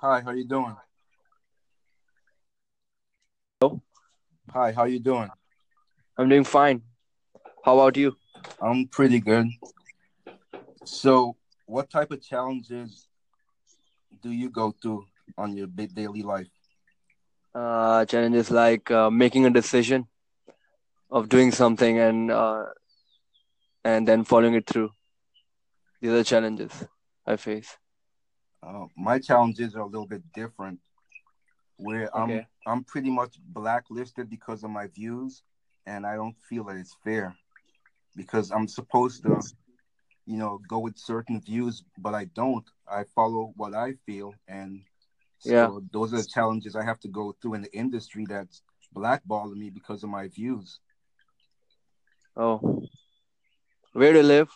Hi, how you doing? Hello? Hi, how you doing? I'm doing fine. How about you? I'm pretty good. So, what type of challenges do you go through on your big daily life? Uh, challenges like uh, making a decision of doing something and uh, and then following it through. These are the challenges I face. Uh, my challenges are a little bit different. Where I'm. I'm pretty much blacklisted because of my views, and I don't feel that it's fair because I'm supposed to, you know, go with certain views, but I don't. I follow what I feel, and so Yeah. those are the challenges I have to go through in the industry that's blackballing me because of my views. Oh, where do you live?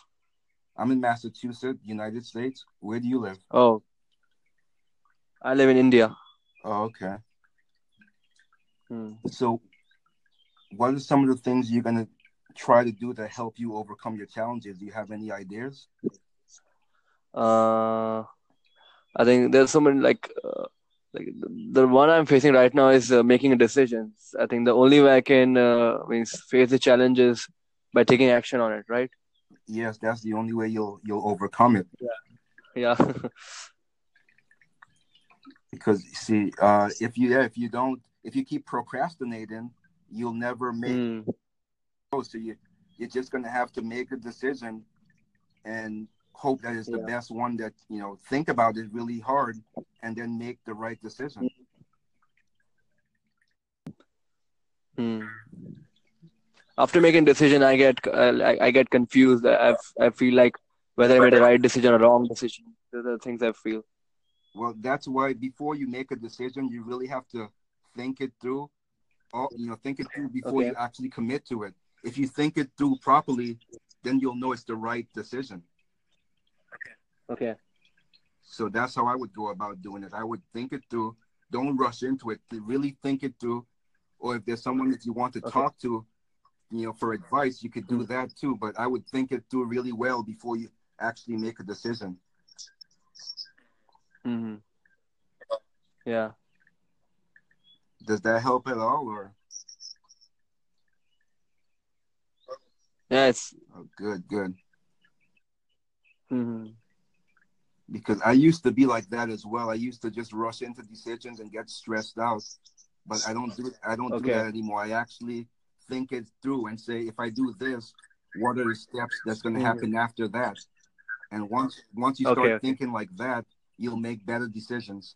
I'm in Massachusetts, United States. Where do you live? Oh, I live in India. Oh, okay. Hmm. So, what are some of the things you're gonna try to do to help you overcome your challenges? Do you have any ideas? Uh, I think there's so many like uh, like the, the one I'm facing right now is uh, making decisions. I think the only way I can uh, means face the challenges by taking action on it, right? Yes, that's the only way you'll you'll overcome it. Yeah. Because see, uh, if you yeah, if you don't, if you keep procrastinating, you'll never make. Hmm. So you you're just gonna have to make a decision, and hope that it's the Yeah. best one. That you know, think about it really hard, and then make the right decision. Hmm. After making decision, I get uh, I, I get confused. I I feel like whether I made the right decision or wrong decision. Those are the things I feel. Well, that's why before you make a decision, you really have to think it through. All, you know, think it through before Okay. you actually commit to it. If you think it through properly, then you'll know it's the right decision. Okay. Okay. So that's how I would go about doing it. I would think it through. Don't rush into it. Really think it through. Or if there's someone that you want to Okay. talk to, you know, for advice, you could do mm-hmm. that too. But I would think it through really well before you actually make a decision. Hmm Yeah. Does that help at all? Or Yeah. It's. oh, good, good. hmm because I used to be like that as well. I used to just rush into decisions and get stressed out, but I don't do I don't do that anymore. I actually think it through and say, if I do this, what are the steps that's going to Mhm. happen after that? And once once you Okay, start okay. thinking like that, you'll make better decisions.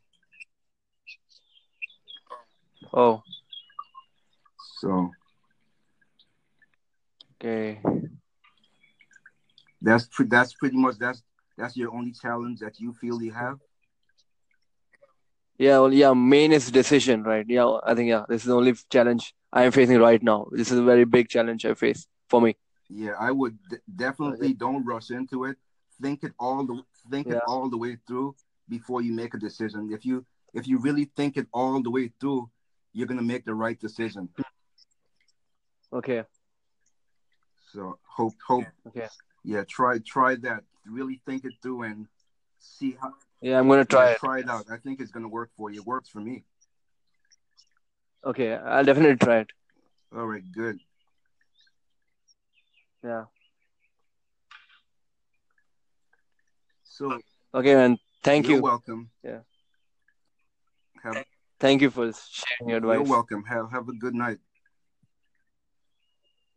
Oh. So Okay. that's pre- that's pretty much that's that's your only challenge that you feel you have. Yeah. Well. Yeah. Main is decision, right? Yeah. I think yeah. This is the only challenge I am facing right now. This is a very big challenge I face for me. Yeah, I would d- definitely don't rush into it. Think it all the think Yeah. it all the way through before you make a decision. If you if you really think it all the way through, you're gonna make the right decision. Okay. So hope hope Okay. yeah try try that. Really think it through and see how Yeah. I'm gonna try it. try it out. I think it's gonna work for you. It works for me. Okay. I'll definitely try it. All right, good. Yeah. So Okay, man. Thank you're you. welcome. Yeah. Have Thank you for sharing your advice. you're welcome. Have have a good night.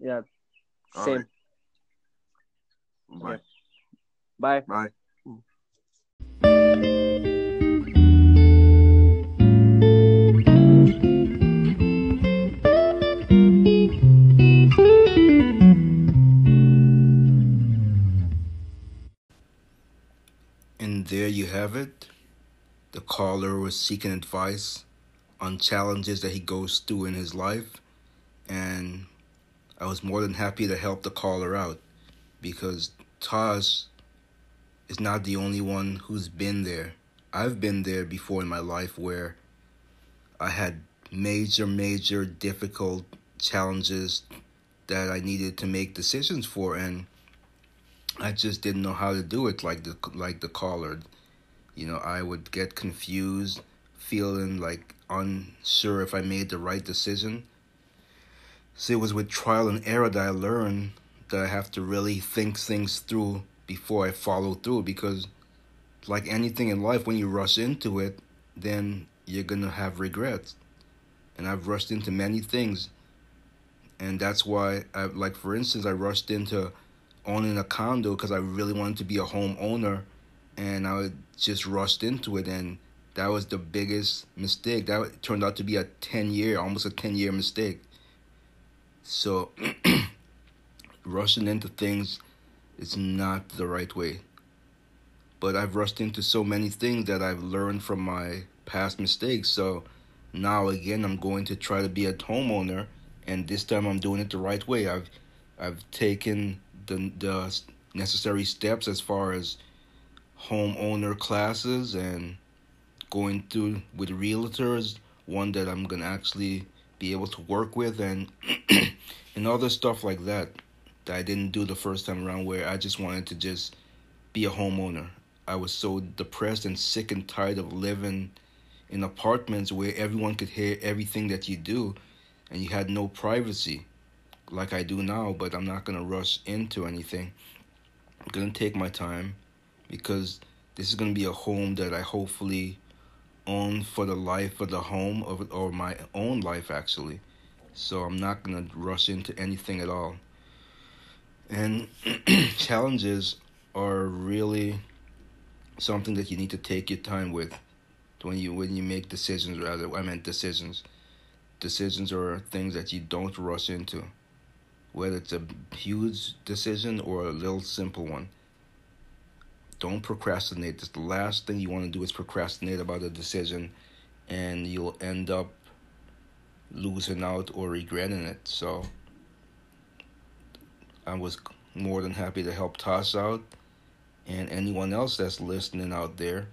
Yeah. All Same. right. Bye. Okay. Bye. Bye. And there you have it. The caller was seeking advice on challenges that he goes through in his life. And I was more than happy to help the caller out because Taj is not the only one who's been there. I've been there before in my life where I had major, major difficult challenges that I needed to make decisions for, and I just didn't know how to do it like the like the caller. You know, I would get confused, feeling like unsure if I made the right decision. So it was with trial and error that I learned that I have to really think things through before I follow through because like anything in life when you rush into it, then you're going to have regrets. And I've rushed into many things. And that's why I like for instance I rushed into owning a condo because I really wanted to be a homeowner and I just rushed into it and that was the biggest mistake. That turned out to be a 10 year, almost a 10 year mistake. So rushing into things is not the right way. But I've rushed into so many things that I've learned from my past mistakes. So now again I'm going to try to be a homeowner and this time I'm doing it the right way. I've I've taken the the necessary steps as far as homeowner classes and going through with realtors, one that I'm gonna actually be able to work with and and other stuff like that that I didn't do the first time around where I just wanted to just be a homeowner. I was so depressed and sick and tired of living in apartments where everyone could hear everything that you do and you had no privacy like I do now, but I'm not to rush into anything. I'm to take my time because this is to be a home that I hopefully own for the life of the home of or my own life actually. So I'm not to rush into anything at all. And challenges are really something that you need to take your time with when you when you make decisions rather I meant decisions. Decisions are things that you don't rush into. Whether it's a huge decision or a little simple one. Don't procrastinate. That's the last thing you want to do is procrastinate about a decision and you'll end up losing out or regretting it. So I was more than happy to help Toss out and anyone else that's listening out there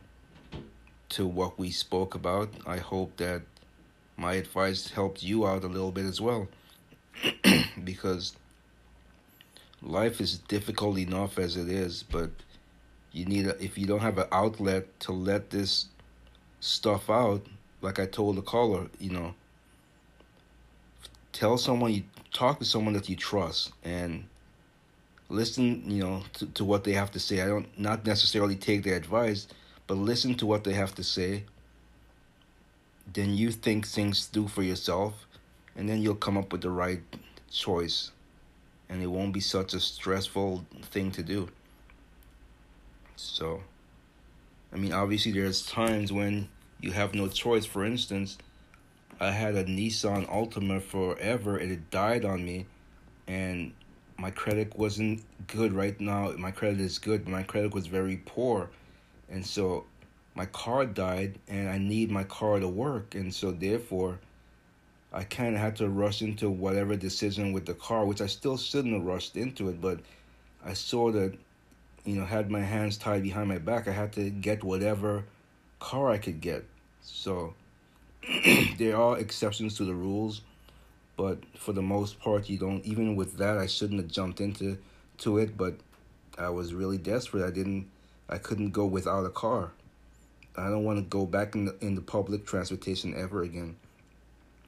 to what we spoke about. I hope that my advice helped you out a little bit as well. because life is difficult enough as it is, but you need a, if you don't have an outlet to let this stuff out, like I told the caller, you know, tell someone you talk to someone that you trust and listen, you know, to, to what they have to say. I don't not necessarily take their advice, but listen to what they have to say. Then you think things through for yourself, and then you'll come up with the right choice, and it won't be such a stressful thing to do. So, I mean, obviously, there's times when you have no choice. For instance, I had a Nissan Altima forever, and it died on me, and my credit wasn't good right now. My credit is good, but my credit was very poor and so my car died and I need my car to work and so therefore I kind of had to rush into whatever decision with the car which I still shouldn't have rushed into it but I saw that you know had my hands tied behind my back I had to get whatever car I could get so there are exceptions to the rules but for the most part you don't even with that I shouldn't have jumped into to it but I was really desperate I didn't I couldn't go without a car. I don't want to go back in the, in the public transportation ever again.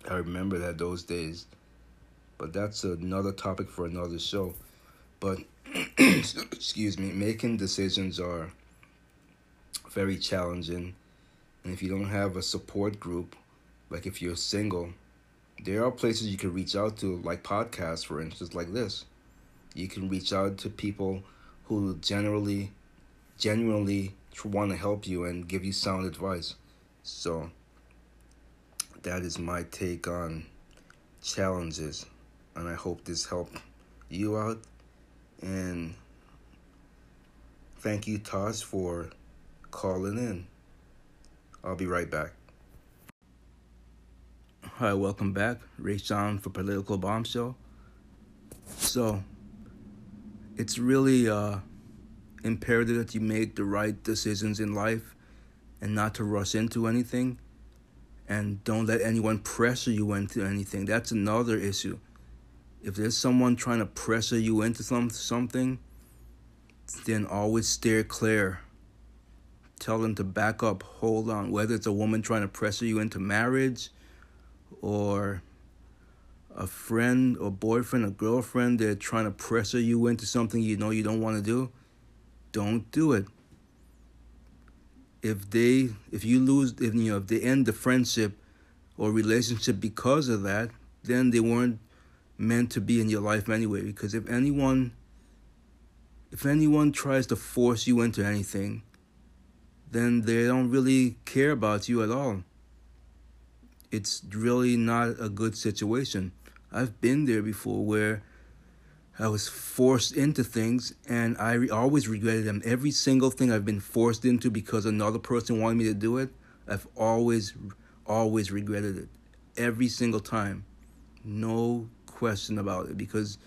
I remember that those days. But that's another topic for another show. But excuse me, making decisions are very challenging. And if you don't have a support group, like if you're single, there are places you can reach out to, like podcasts, for instance, like this. You can reach out to people who generally genuinely want to help you and give you sound advice. So that is my take on challenges, and I hope this helped you out. And thank you, Tosh, for calling in. I'll be right back. Hi, welcome back. Ray Sean for Political Bombshell. So, it's really uh, imperative that you make the right decisions in life and not to rush into anything and don't let anyone pressure you into anything. That's another issue. If there's someone trying to pressure you into some something, then always steer clear. tell them to back up, hold on. Whether it's a woman trying to pressure you into marriage or a friend or boyfriend or girlfriend, they're trying to pressure you into something you know you don't want to do, don't do it. If they if you lose if you know if they end the friendship or relationship because of that, then they weren't meant to be in your life anyway. Because if anyone if anyone tries to force you into anything, then they don't really care about you at all. It's really not a good situation. I've been there before where I was forced into things and I re- always regretted them. Every single thing I've been forced into because another person wanted me to do it, I've always, always regretted it. Every single time. No question about it because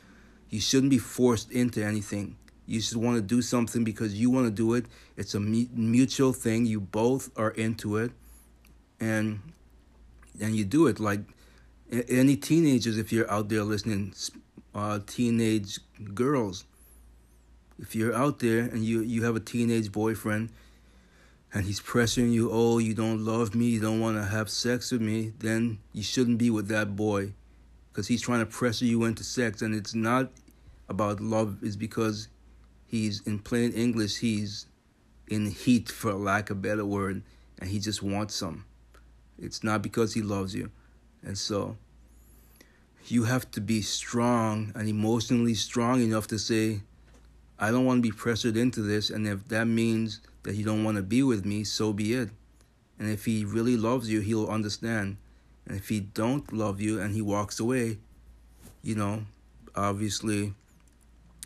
you shouldn't be forced into anything. You should want to do something because you want to do it. It's a mutual thing. You both are into it, and and you do it. Like any teenagers, if you're out there listening, uh, teenage girls, if you're out there and you you have a teenage boyfriend, and he's pressuring you, oh, you don't love me, you don't want to have sex with me, then you shouldn't be with that boy, because he's trying to pressure you into sex, and it's not about love. It's because he's in plain English, he's in heat for lack of a better word, and he just wants some. It's not because he loves you. And so you have to be strong and emotionally strong enough to say, I don't want to be pressured into this, and if that means that you don't want to be with me, so be it. And if he really loves you, he'll understand. And if he don't love you and he walks away, you know, obviously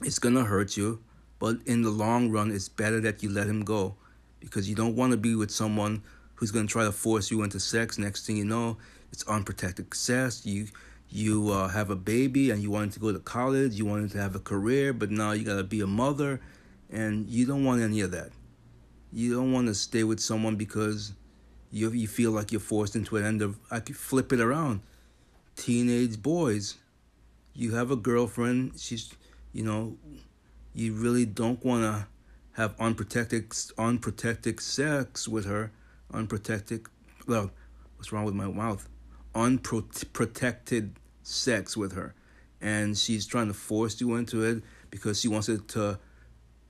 it's gonna hurt you but in the long run, it's better that you let him go because you don't want to be with someone who's going to try to force you into sex. Next thing you know, it's unprotected sex. You you uh, have a baby and you wanted to go to college, you wanted to have a career, but now you got to be a mother, and you don't want any of that. You don't want to stay with someone because you you feel like you're forced into an end of. I could flip it around. Teenage boys, you have a girlfriend. She's you know you really don't want to have unprotected unprotected sex with her, unprotected. Well, what's wrong with my mouth? Unprotected sex with her, and she's trying to force you into it because she wants it to.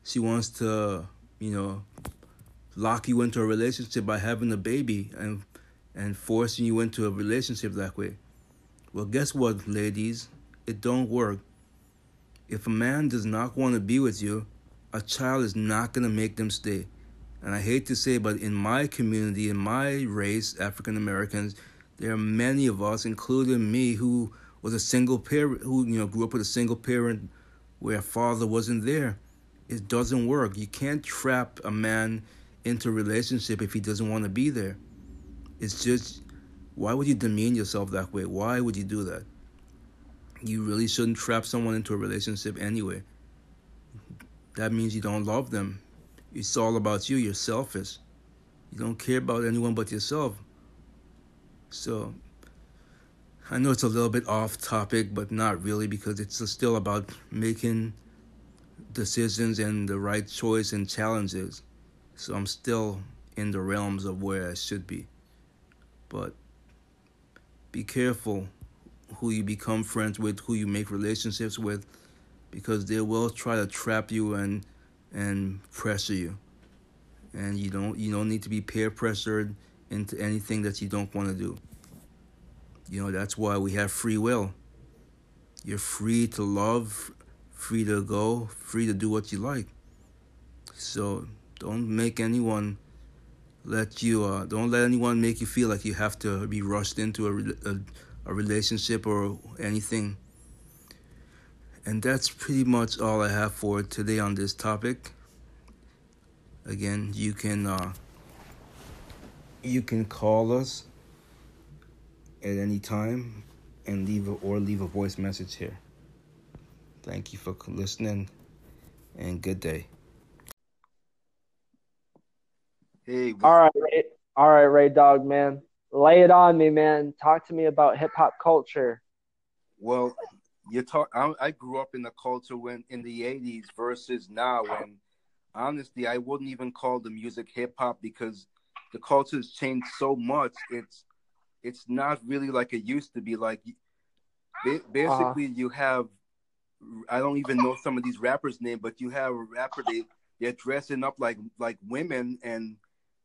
She wants to, you know, lock you into a relationship by having a baby and and forcing you into a relationship that way. Well, guess what, ladies? It don't work. If a man does not want to be with you, a child is not going to make them stay. And I hate to say, but in my community, in my race, African Americans, there are many of us, including me, who was a single parent, who you know grew up with a single parent where a father wasn't there. It doesn't work. You can't trap a man into a relationship if he doesn't want to be there. It's just, why would you demean yourself that way? Why would you do that? you really shouldn't trap someone into a relationship anyway. That means you don't love them. It's all about you. You're selfish. You don't care about anyone but yourself. So, I know it's a little bit off topic, but not really because it's still about making decisions and the right choice and challenges. So, I'm still in the realms of where I should be. But be careful who you become friends with, who you make relationships with, because they will try to trap you and and pressure you. And you don't you don't need to be peer pressured into anything that you don't want to do. You know, that's why we have free will. You're free to love, free to go, free to do what you like. So don't make anyone let you uh, don't let anyone make you feel like you have to be rushed into a, a a relationship or anything. And that's pretty much all I have for today on this topic. Again, you can uh, you can call us at any time and leave a, or leave a voice message here. Thank you for listening and good day. Hey. All right, Ray. all right, Ray Dog, man lay it on me, man. Talk to me about hip hop culture. Well, you talk. I, I, grew up in the culture when in the '80s versus now, when honestly, I wouldn't even call the music hip hop because the culture has changed so much. It's it's not really like it used to be. Like uh-huh. basically, uh-huh. you have I don't even know some of these rappers' name, but you have a rapper they they're dressing up like like women and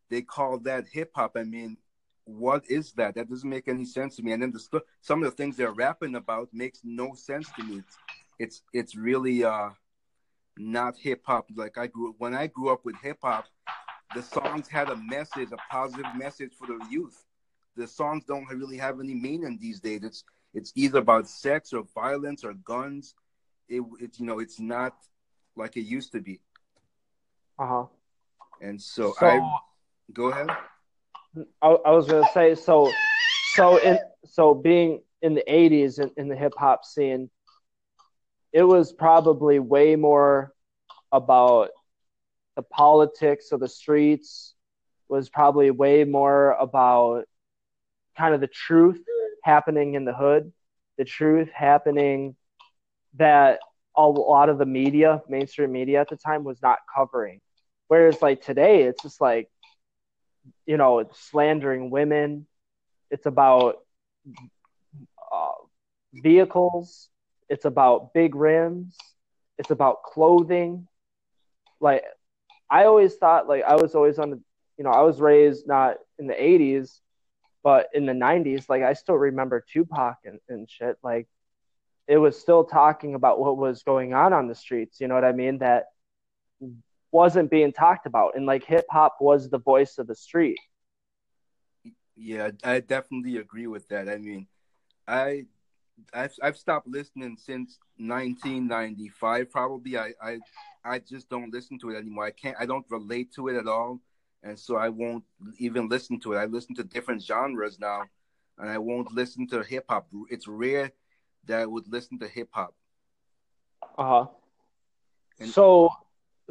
they call that hip hop. I mean, what is that? That doesn't make any sense to me. And then the some of the things they're rapping about makes no sense to me. It's it's, it's really uh not hip hop. Like I grew when I grew up with hip hop, the songs had a message, a positive message for the youth. The songs don't really have any meaning these days. It's it's either about sex or violence or guns. It, it you know it's not like it used to be. Uh huh. And so, so I go ahead. I, I was gonna say so. So in so being in the '80s in, in the hip hop scene, it was probably way more about the politics of the streets. Was probably way more about kind of the truth happening in the hood, the truth happening that a lot of the media, mainstream media at the time, was not covering. Whereas like today, it's just like, you know, it's slandering women. It's about uh, vehicles. It's about big rims. It's about clothing. Like, I always thought, like, I was always on the, you know, I was raised not in the 80s, but in the 90s, like, I still remember Tupac and, and shit. Like, it was still talking about what was going on on the streets. You know what I mean? That wasn't being talked about and like hip hop was the voice of the street yeah i definitely agree with that i mean i i've, I've stopped listening since 1995 probably I, I i just don't listen to it anymore. I can't i don't relate to it at all. And so i won't even listen to it. I listen to different genres now and i won't listen to hip hop. It's rare that i would listen to hip hop. Uh-huh. So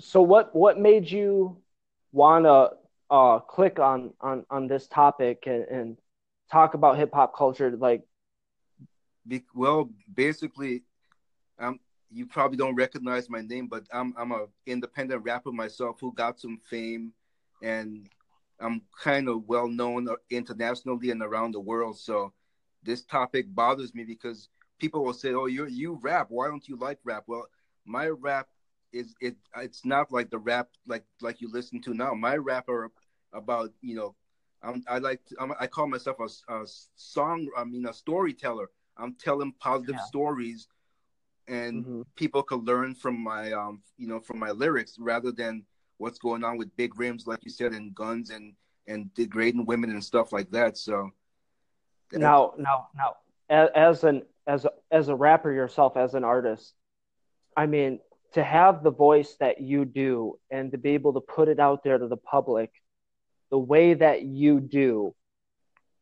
so what what made you want to uh, click on, on on this topic and, and talk about hip hop culture? Like, Be, well, basically, um, you probably don't recognize my name, but I'm I'm a independent rapper myself who got some fame, and I'm kind of well known internationally and around the world. So this topic bothers me because people will say, "Oh, you you rap. Why don't you like rap?" Well, my rap is it it's not like the rap like like you listen to now. My rap are about you know I'm, I like to, I'm, i call myself a, a, song. I mean a storyteller. I'm telling positive yeah. stories, and mm-hmm. people can learn from my um you know from my lyrics rather than what's going on with big rims like you said and guns and and degrading women and stuff like that. So now now now as an as a, as a rapper yourself as an artist, I mean to have the voice that you do and to be able to put it out there to the public the way that you do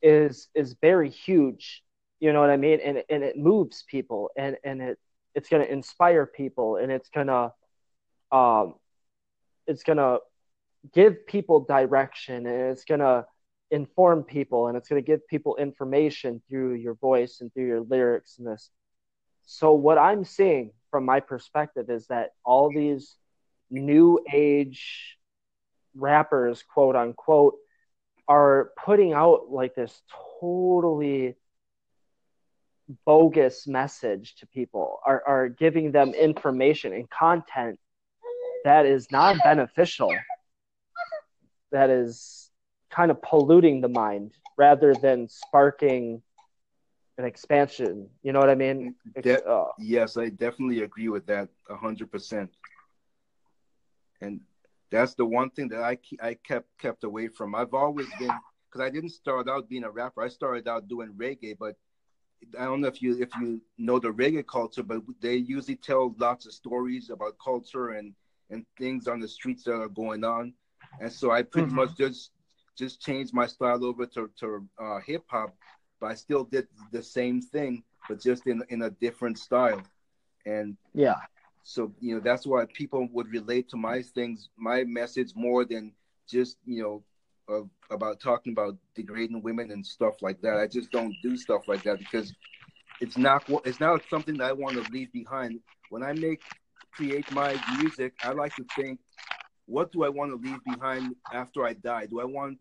is is very huge you know what i mean and and it moves people and and it it's going to inspire people and it's going to um it's going to give people direction and it's going to inform people and it's going to give people information through your voice and through your lyrics and this. So what i'm seeing from my perspective is that all these new age rappers, quote unquote, are putting out like this totally bogus message to people, are, are giving them information and content that is not beneficial, that is kind of polluting the mind rather than sparking an expansion. You know what I mean? De- uh, yes, I definitely agree with that a hundred percent. And that's the one thing that I I kept kept away from. I've always been because I didn't start out being a rapper. I started out doing reggae, but I don't know if you if you know the reggae culture, but they usually tell lots of stories about culture and and things on the streets that are going on. And so I pretty mm-hmm. much just just changed my style over to to uh, hip hop, but I still did the same thing, but just in in a different style. And yeah, so you know that's why people would relate to my things, my message more than just you know uh, about talking about degrading women and stuff like that. I just don't do stuff like that because it's not it's not something that I want to leave behind. When I make create my music, I like to think what do I want to leave behind after I die? Do I want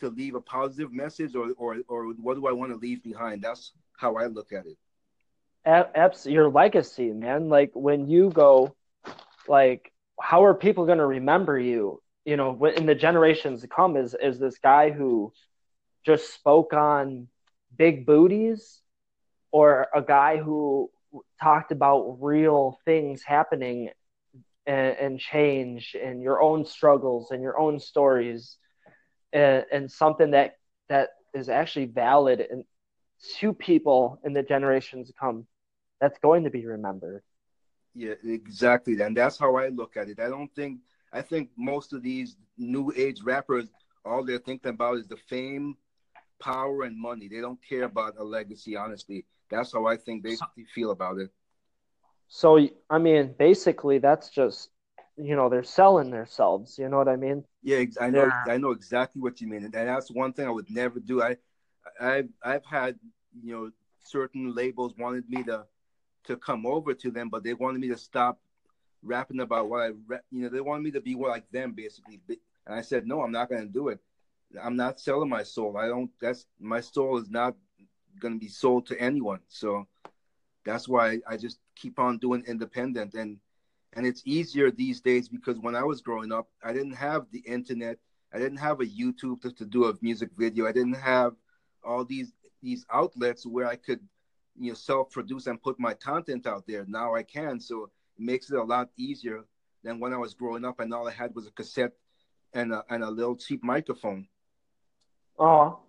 to leave a positive message, or or or what do I want to leave behind? That's how I look at it. Apps, your legacy, man. Like when you go, like how are people going to remember you? You know, in the generations to come, is is this guy who just spoke on big booties, or a guy who talked about real things happening and, and change and your own struggles and your own stories and, and something that that is actually valid and to people in the generations to come that's going to be remembered. Yeah exactly and that's how i look at it. I don't think i think most of these new age rappers all they're thinking about is the fame power and money they don't care about a legacy honestly that's how i think they feel about it so I mean, basically, that's just you know they're selling themselves. You know what I mean? Yeah, I know. I know exactly what you mean, and that's one thing I would never do. I, I've I've had you know certain labels wanted me to to come over to them, but they wanted me to stop rapping about what I you know they wanted me to be like them basically. And I said no, I'm not going to do it. I'm not selling my soul. I don't. That's my soul is not going to be sold to anyone. So that's why I just keep on doing independent and and it's easier these days because when I was growing up, I didn't have the internet. I didn't have a YouTube to, to do a music video. I didn't have all these these outlets where I could, you know, self-produce and put my content out there. Now I can, so makes it a lot easier than when I was growing up and all I had was a cassette and a, and a little cheap microphone. Oh,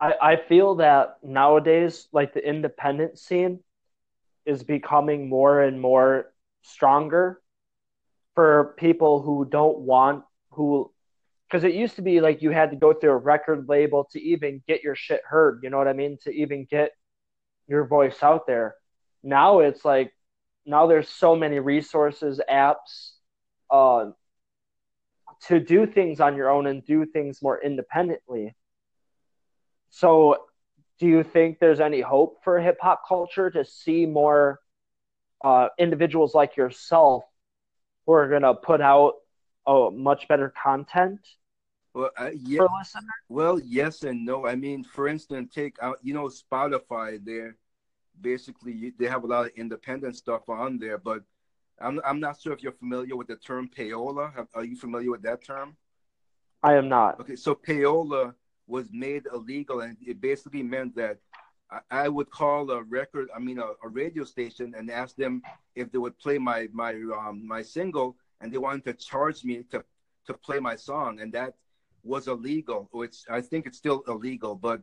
I I feel that nowadays, like the independent scene, is becoming more and more stronger for people who don't want who because it used to be like you had to go through a record label to even get your shit heard you know what i mean? To even get your voice out there. Now it's like now there's so many resources apps uh, to do things on your own and do things more independently so do you think there's any hope for hip hop culture to see more uh, individuals like yourself who are going to put out a much better content well, uh, yeah, well, yes and no. I mean, for instance, take out, you know, Spotify. There, basically, they have a lot of independent stuff on there. But I'm, I'm not sure if you're familiar with the term payola. Have, are you familiar with that term? I am not. Okay, so payola was made illegal, and it basically meant that I, would call a record, I mean, a, a, radio station, and ask them if they would play my my um, my single, and they wanted to charge me to to play my song, and that was illegal. Or it's I think it's still illegal, but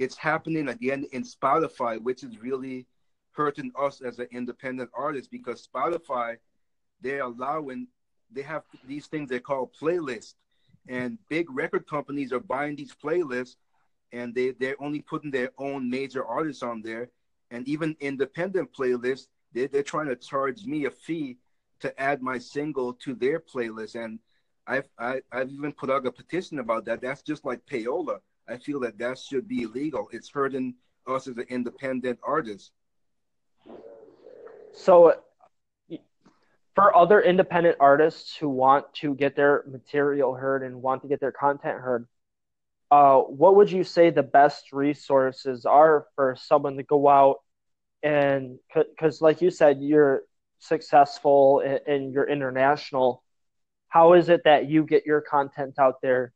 it's happening again in Spotify, which is really hurting us as an independent artist because Spotify they're allowing they have these things they call playlists. And big record companies are buying these playlists and they they're only putting their own major artists on there. And even independent playlists they, they're trying to charge me a fee to add my single to their playlist. And I've I, have i have even put out a petition about that. That's just like payola i feel that that should be illegal it's hurting us as an independent artist so for other independent artists who want to get their material heard and want to get their content heard, uh, what would you say the best resources are for someone to go out and because, like you said, you're successful and, and you're international. How is it that you get your content out there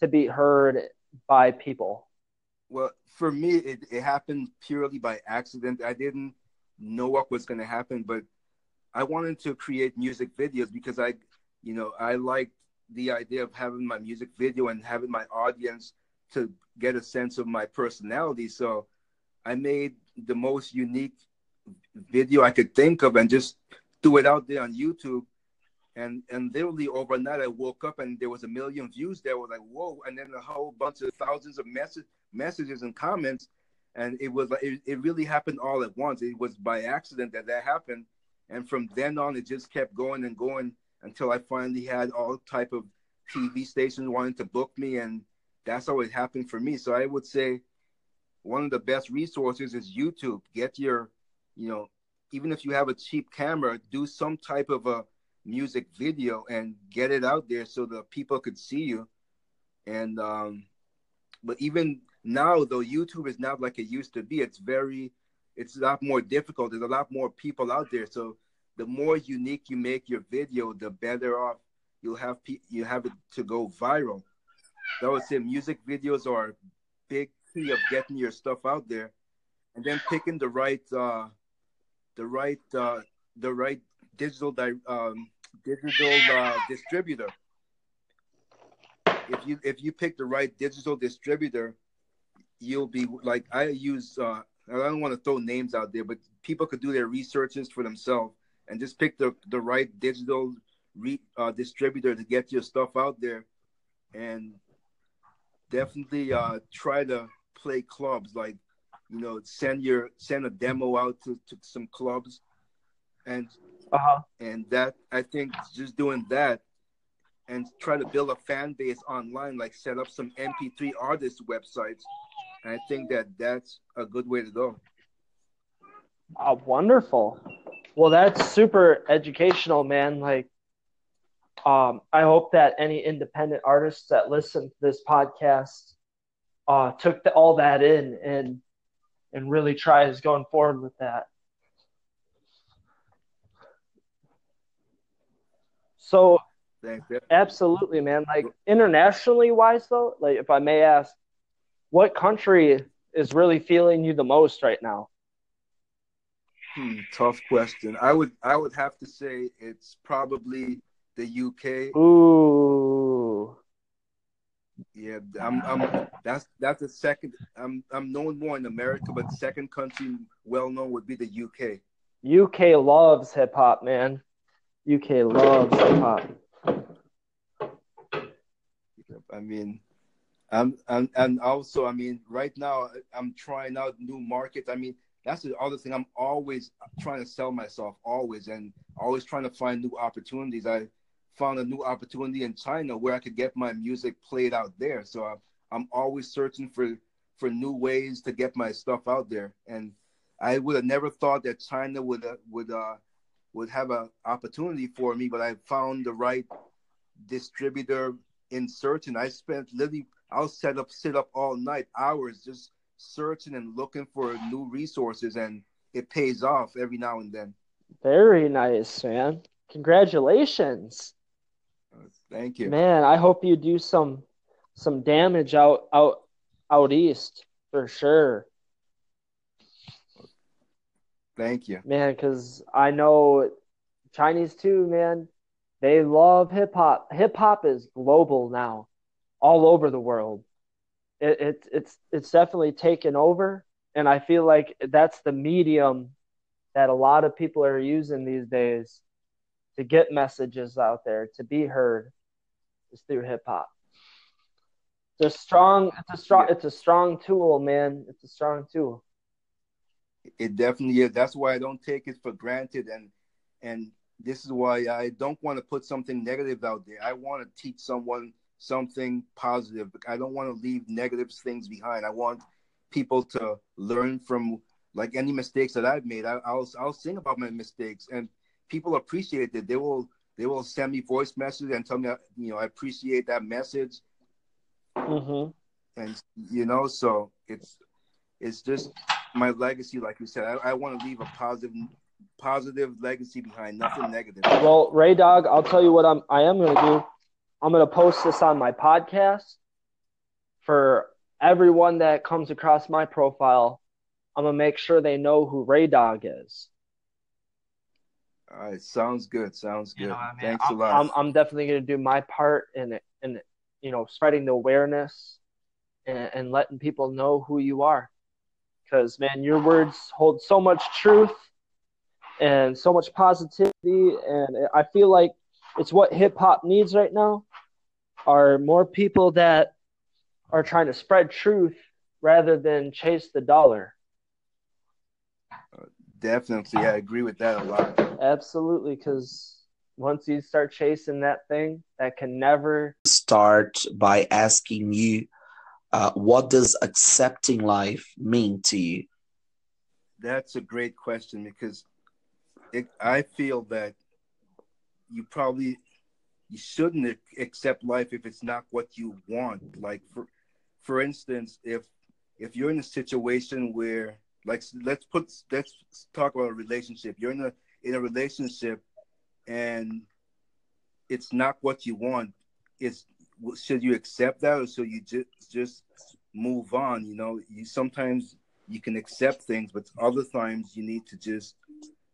to be heard by people? Well, for me, it, it happened purely by accident. I didn't know what was going to happen, but I wanted to create music videos because I, you know, I liked the idea of having my music video and having my audience to get a sense of my personality. So I made the most unique video I could think of and just threw it out there on YouTube. And and literally overnight I woke up and there was a million views there. Was like, whoa, and then a whole bunch of thousands of message messages and comments. And it was like it, it really happened all at once. It was by accident that that happened and from then on it just kept going and going until I finally had all type of TV stations wanting to book me, and that's how it happened for me. So I would say one of the best resources is YouTube. Get your, you know, even if you have a cheap camera, do some type of a music video and get it out there so the people could see you. And um, but even now, though, YouTube is not like it used to be. It's very, it's a lot more difficult. There's a lot more people out there. So the more unique you make your video, the better off you'll have. Pe- you have it to go viral. So I would say music videos are a big key of getting your stuff out there, and then picking the right, uh, the right, uh, the right digital di- um, digital uh, distributor. If you if you pick the right digital distributor, you'll be like I use. Uh, I don't want to throw names out there, but people could do their researches for themselves and just pick the the right digital re, uh, distributor to get your stuff out there, and definitely uh, try to play clubs. Like you know, send your send a demo out to, to some clubs, and Uh-huh. and that I think just doing that and try to build a fan base online, like set up some MP3 artist websites. And I think that that's a good way to go. Oh, wonderful. Well, that's super educational, man. Like, um, I hope that any independent artists that listen to this podcast uh, took the, all that in and and really tries going forward with that. So, absolutely, man. Like internationally wise, though, like if I may ask, what country is really feeling you the most right now? Hmm, tough question. I would I would have to say it's probably the UK. Ooh. Yeah, I'm I'm that's that's the second. I'm I'm known more in America, but the second country well known would be the UK. UK loves hip hop, man. UK loves hip hop. I mean, I'm, and also, I mean, right now I'm trying out new markets. I mean, that's the other thing. I'm always trying to sell myself, always, and always trying to find new opportunities. I found a new opportunity in China where I could get my music played out there. So I'm, I'm always searching for for new ways to get my stuff out there. And I would have never thought that China would uh, would uh, would have an opportunity for me, but I found the right distributor in searching. I spent literally, I'll set up, sit up all night, hours, just searching and looking for new resources, and it pays off every now and then. Very nice, man. Congratulations. Uh, Thank you. Man, I hope you do some some damage out out out east for sure. Thank you. Man, because I know Chinese too, man. They love hip hop. Hip hop is global now, all over the world. It, it it's it's definitely taken over, and I feel like that's the medium that a lot of people are using these days to get messages out there, to be heard, is through hip hop. It's a strong, it's a strong, it's a strong tool, man. It's a strong tool. It definitely is. That's why I don't take it for granted, and and this is why I don't want to put something negative out there. I want to teach someone something positive. I don't want to leave negative things behind. I want people to learn from like any mistakes that I've made. I, I'll I'll sing about my mistakes, and people appreciate it. They will they will send me voice messages and tell me you know I appreciate that message, hmm and you know so it's it's just my legacy. Like you said, I, I want to leave a positive positive legacy behind, nothing negative. Well, Ray Dog, I'll tell you what I'm I am gonna do. I'm gonna post this on my podcast for everyone that comes across my profile. I'm gonna make sure they know who Ray Dog is. All right, sounds good. Sounds good. You know I mean? Thanks a I'm, lot. I'm, I'm definitely gonna do my part in in you know spreading the awareness and, and letting people know who you are. Because man, your words hold so much truth and so much positivity, and I feel like it's what hip hop needs right now. Are more people that are trying to spread truth rather than chase the dollar. Definitely, I agree with that a lot. Absolutely, because once you start chasing that thing, that can never start by asking you, uh, what does accepting life mean to you? That's a great question because it, I feel that you probably you shouldn't accept life if it's not what you want. Like for for instance, if if you're in a situation where like let's put let's talk about a relationship. You're in a in a relationship and it's not what you want. It's should you accept that or should you just just move on? You know, you sometimes you can accept things, but other times you need to just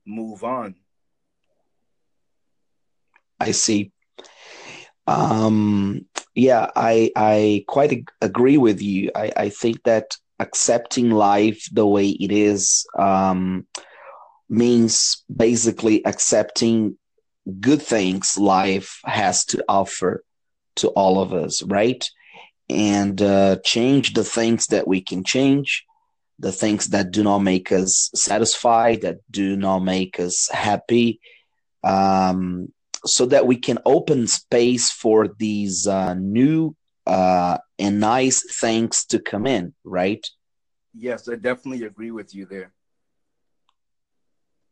move on. I see. Um, yeah, I I quite ag- agree with you. I, I think that accepting life the way it is um, means basically accepting good things life has to offer to all of us, right? And uh, change the things that we can change, the things that do not make us satisfied, that do not make us happy, um, so that we can open space for these uh, new uh, and nice things to come in, right? Yes, I definitely agree with you there.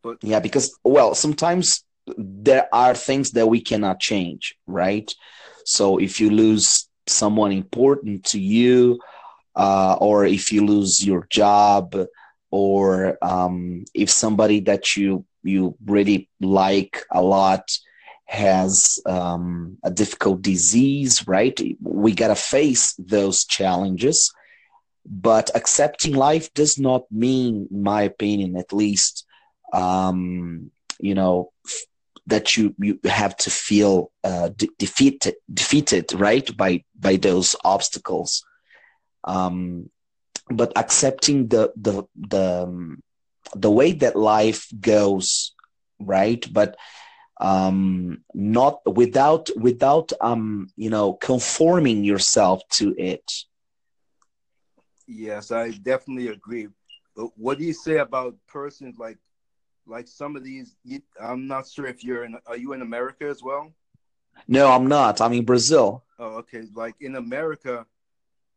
But yeah, because well, sometimes there are things that we cannot change, right? So if you lose someone important to you, uh, or if you lose your job, or um, if somebody that you you really like a lot has um, a difficult disease, right? We got to face those challenges. But accepting life does not mean, in my opinion, at least, um, you know, that you, you have to feel uh, de- defeated, defeated, right, by by those obstacles. Um, but accepting the the the um, the way that life goes, right? But um not without without um you know conforming yourself to it yes i definitely agree but what do you say about persons like like some of these i'm not sure if you're in are you in america as well? No i'm not. I'm in brazil. Oh okay. Like in america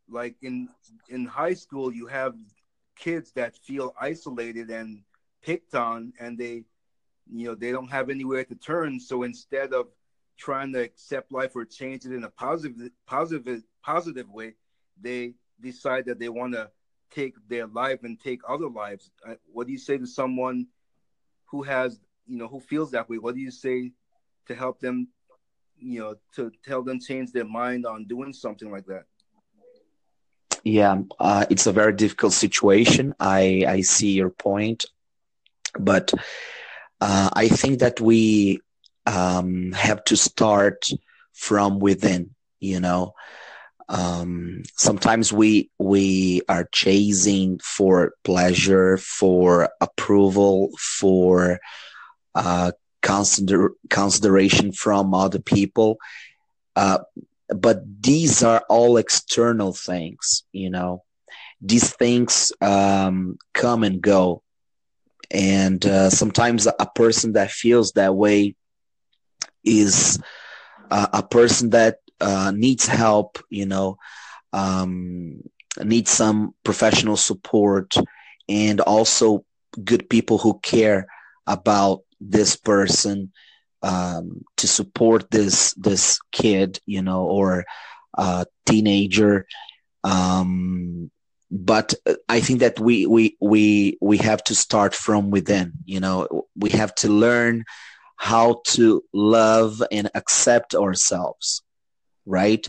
like in in high school you have kids that feel isolated and picked on and they you know they don't have anywhere to turn. So instead of trying to accept life or change it in a positive positive positive way they decide that they want to take their life and take other lives. Uh, what do you say to someone who has you know who feels that way what do you say to help them you know to tell them change their mind on doing something like that? Yeah uh, it's a very difficult situation. I i see your point. But uh, I think that we um, have to start from within. You know, um, sometimes we we are chasing for pleasure, for approval, for uh, consider consideration from other people. Uh, but these are all external things, you know. These things um, come and go and uh, sometimes a person that feels that way is uh, a person that uh, needs help you know um, needs some professional support and also good people who care about this person um, to support this this kid you know or teenager um, but I think that we we we we have to start from within. You know, we have to learn how to love and accept ourselves, right?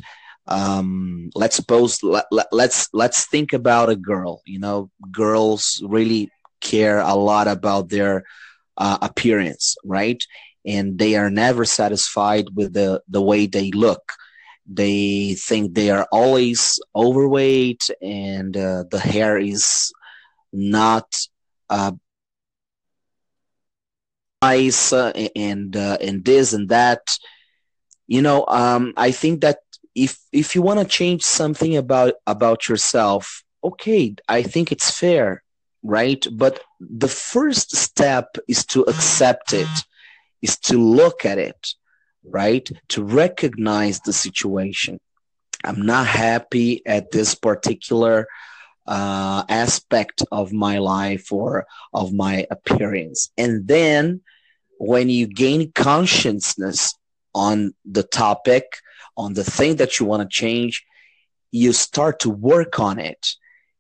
Um, let's suppose let, let, let's let's think about a girl. You know, girls really care a lot about their uh, appearance, right? And they are never satisfied with the the way they look they think they are always overweight and uh, the hair is not uh, nice uh, and uh, and this and that. You know, um, I think that if if you want to change something about about yourself, okay, I think it's fair, right? But the first step is to accept it, is to look at it right? To recognize the situation. I'm not happy at this particular uh, aspect of my life or of my appearance. And then when you gain consciousness on the topic, on the thing that you want to change, you start to work on it,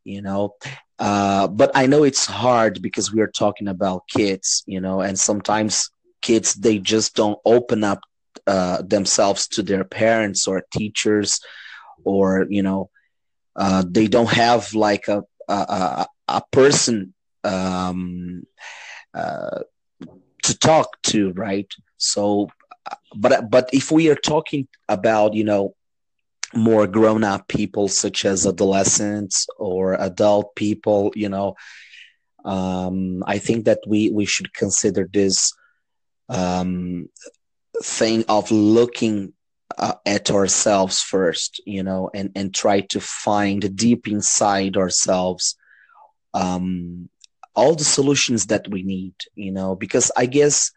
you know. Uh, but I know it's hard because we are talking about kids, you know, and sometimes kids they just don't open up uh, themselves to their parents or teachers, or you know, uh, they don't have like a a, a person um, uh, to talk to, right? So, but but if we are talking about you know more grown up people such as adolescents or adult people, you know, um, I think that we we should consider this um, thing of looking uh, at ourselves first, you know, and and try to find deep inside ourselves um, all the solutions that we need, you know, because I guess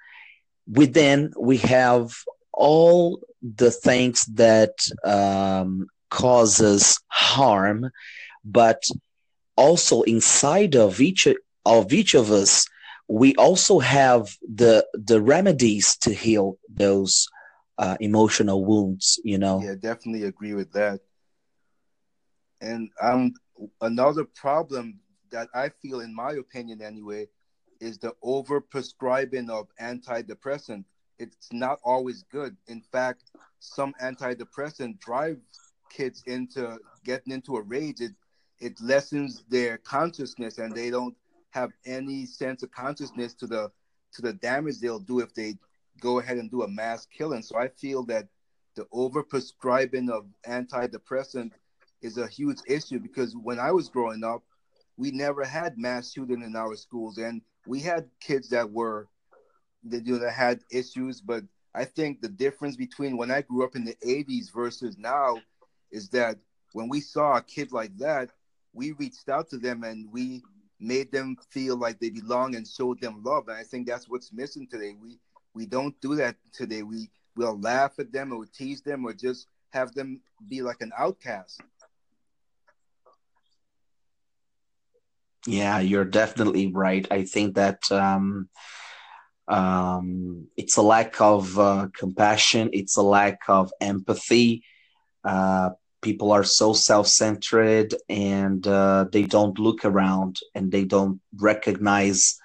within we have all the things that um, causes harm, but also inside of each of each of us, we also have the the remedies to heal those uh, emotional wounds. You know. Yeah, definitely agree with that. And um, another problem that I feel, in my opinion anyway, is the over prescribing of antidepressant. It's not always good. In fact, some antidepressant drive kids into getting into a rage. It it lessens their consciousness and they don't have any sense of consciousness to the to the damage they'll do if they go ahead and do a mass killing. So I feel that the over prescribing of antidepressant is a huge issue because when I was growing up, we never had mass shooting in our schools, and we had kids that were that you know that had issues. But I think the difference between when I grew up in the '80s versus now is that when we saw a kid like that, we reached out to them and we made them feel like they belong and showed them love. And I think that's what's missing today. We we don't do that today. We we'll laugh at them or tease them or just have them be like an outcast. Yeah, you're definitely right. I think that um, um, it's a lack of uh, compassion, it's a lack of empathy. Uh, people are so self-centered and uh, they don't look around and they don't recognize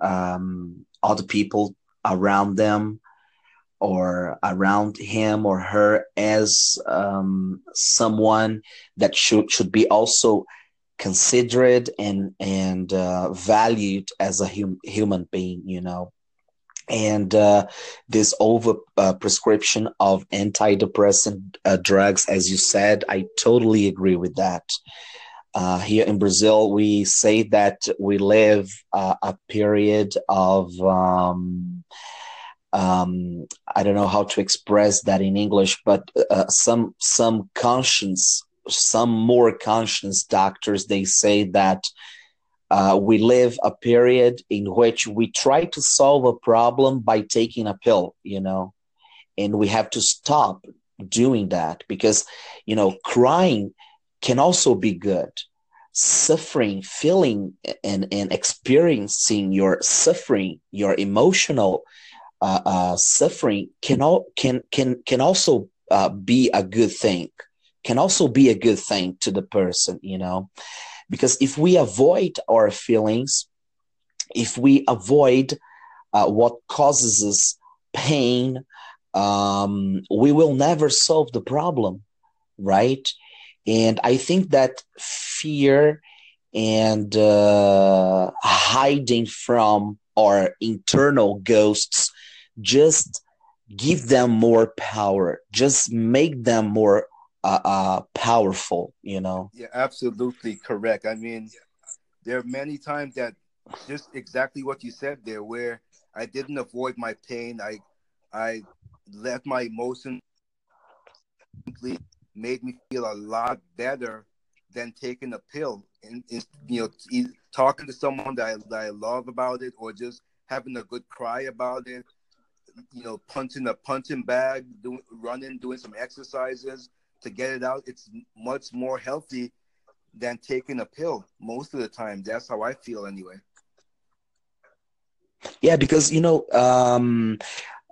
um, other people around them or around him or her as um, someone that should should be also considered and and uh, valued as a hum- human being you know? And uh, this over uh, prescription of antidepressant uh, drugs as you said i totally agree with that. Uh, here in brazil we say that we live uh, a period of um, um, i don't know how to express that in english but some some conscience some more conscious doctors they say that uh, we live a period in which we try to solve a problem by taking a pill you know and we have to stop doing that because you know crying can also be good. Suffering feeling and, and experiencing your suffering your emotional uh, uh, suffering can all can can can also uh, be a good thing can also be a good thing to the person, you know, because if we avoid our feelings, if we avoid uh, what causes us pain, um, we will never solve the problem, right? And I think that fear and uh, hiding from our internal ghosts just give them more power, just make them more uh, uh, powerful, you know? Yeah, absolutely correct. I mean, there are many times that just exactly what you said there, where I didn't avoid my pain. I, I let my emotions made me feel a lot better than taking a pill and, and you know talking to someone that I, that I love about it or just having a good cry about it you know punching a punching bag doing running doing some exercises to get it out, it's much more healthy than taking a pill most of the time. That's how I feel anyway. Yeah, because you know, um,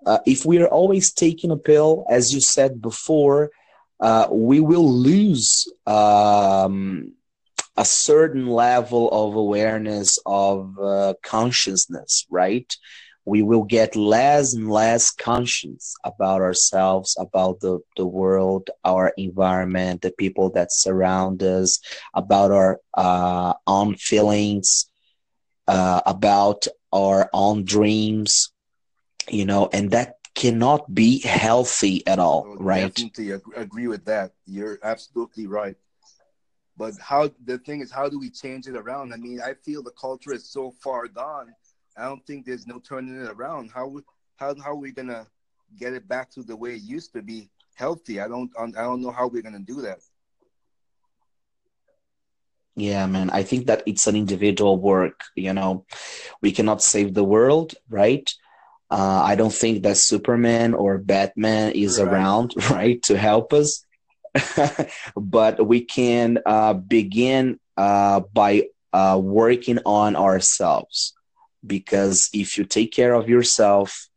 uh, if we are always taking a pill, as you said before, uh, we will lose um, a certain level of awareness of uh, consciousness, right? We will get less and less conscious about ourselves, about the, the world, our environment, the people that surround us, about our uh, own feelings, uh, about our own dreams, you know, and that cannot be healthy at all, So right? Definitely agree with that. You're absolutely right. But how the thing is, how do we change it around? I mean, I feel the culture is so far gone. I don't think there's no turning it around. How how how are we gonna get it back to the way it used to be healthy? I don't I don't know how we're gonna do that. Yeah, man. I think that it's an individual work, you know. We cannot save the world, right? Uh, I don't think that Superman or Batman is Right. around, right, to help us. But we can uh, begin uh, by uh, working on ourselves. Because if you take care of yourself,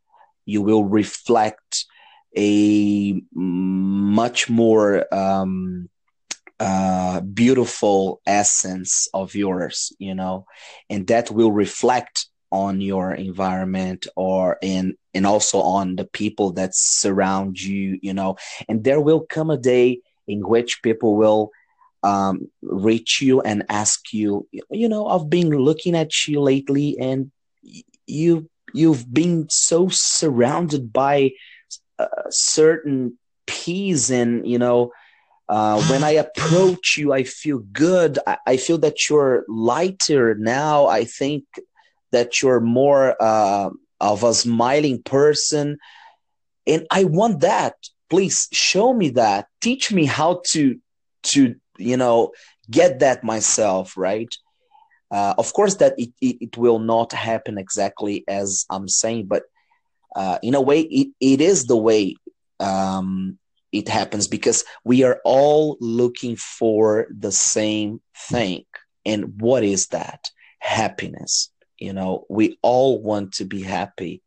you will reflect a much more um, uh, beautiful essence of yours, you know, and that will reflect on your environment or in and also on the people that surround you, you know, and there will come a day in which people will um, reach you and ask you, you know, I've been looking at you lately, and you you've been so surrounded by a certain peace and you know uh, when I approach you, I feel good. I, I feel that you're lighter now. I think that you're more uh, of a smiling person. And I want that. Please show me that. Teach me how to, to you know, get that myself, right? Uh, of course, that it, it, it will not happen exactly as I'm saying, but uh, in a way, it, it is the way um, it happens because we are all looking for the same thing. And what is that? Happiness. You know, we all want to be happy,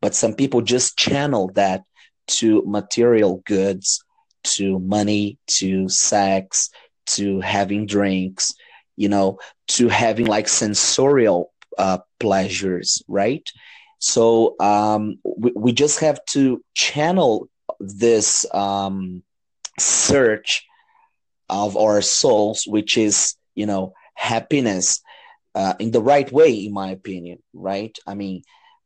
but some people just channel that to material goods, to money, to sex, to having drinks, you know, to having like sensorial uh, pleasures, right? So um, we, we just have to channel this um, search of our souls, which is, you know, happiness uh, in the right way, in my opinion, right? I mean,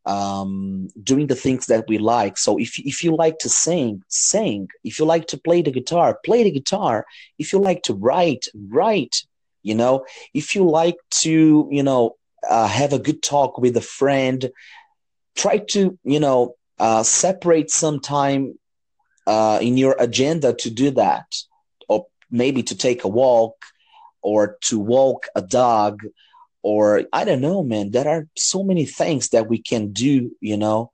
um, doing the things that we like. So if if you like to sing, sing. If you like to play the guitar, play the guitar. If you like to write, write. You know, if you like to, you know, uh, have a good talk with a friend, try to, you know, uh, separate some time uh, in your agenda to do that, or maybe to take a walk, or to walk a dog, or I don't know, man. There are so many things that we can do, you know.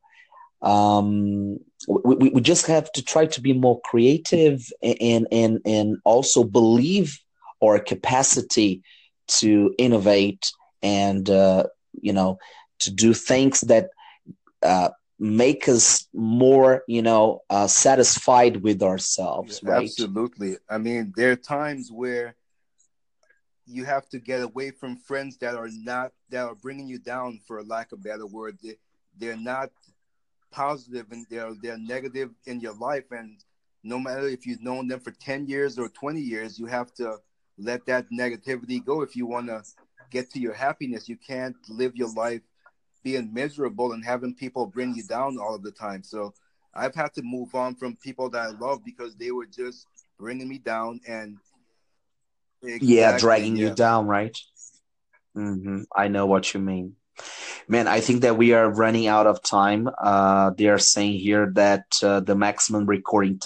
Um, we, we, just have to try to be more creative and and and also believe our capacity to innovate and uh, you know to do things that uh, make us more you know uh, satisfied with ourselves right Absolutely. I mean, there are times where you have to get away from friends that are not that are bringing you down, for lack of better word. They, they're not positive and they're they're negative in your life. And no matter if you've known them for ten years or twenty years, you have to let that negativity go if you want to get to your happiness. You can't live your life being miserable and having people bring you down all of the time. So I've had to move on from people that I love because they were just bringing me down and yeah Exactly, dragging you down right? Hmm i know what you mean. Man i think that we are running out of time. Uh they are saying here that uh, the maximum recording time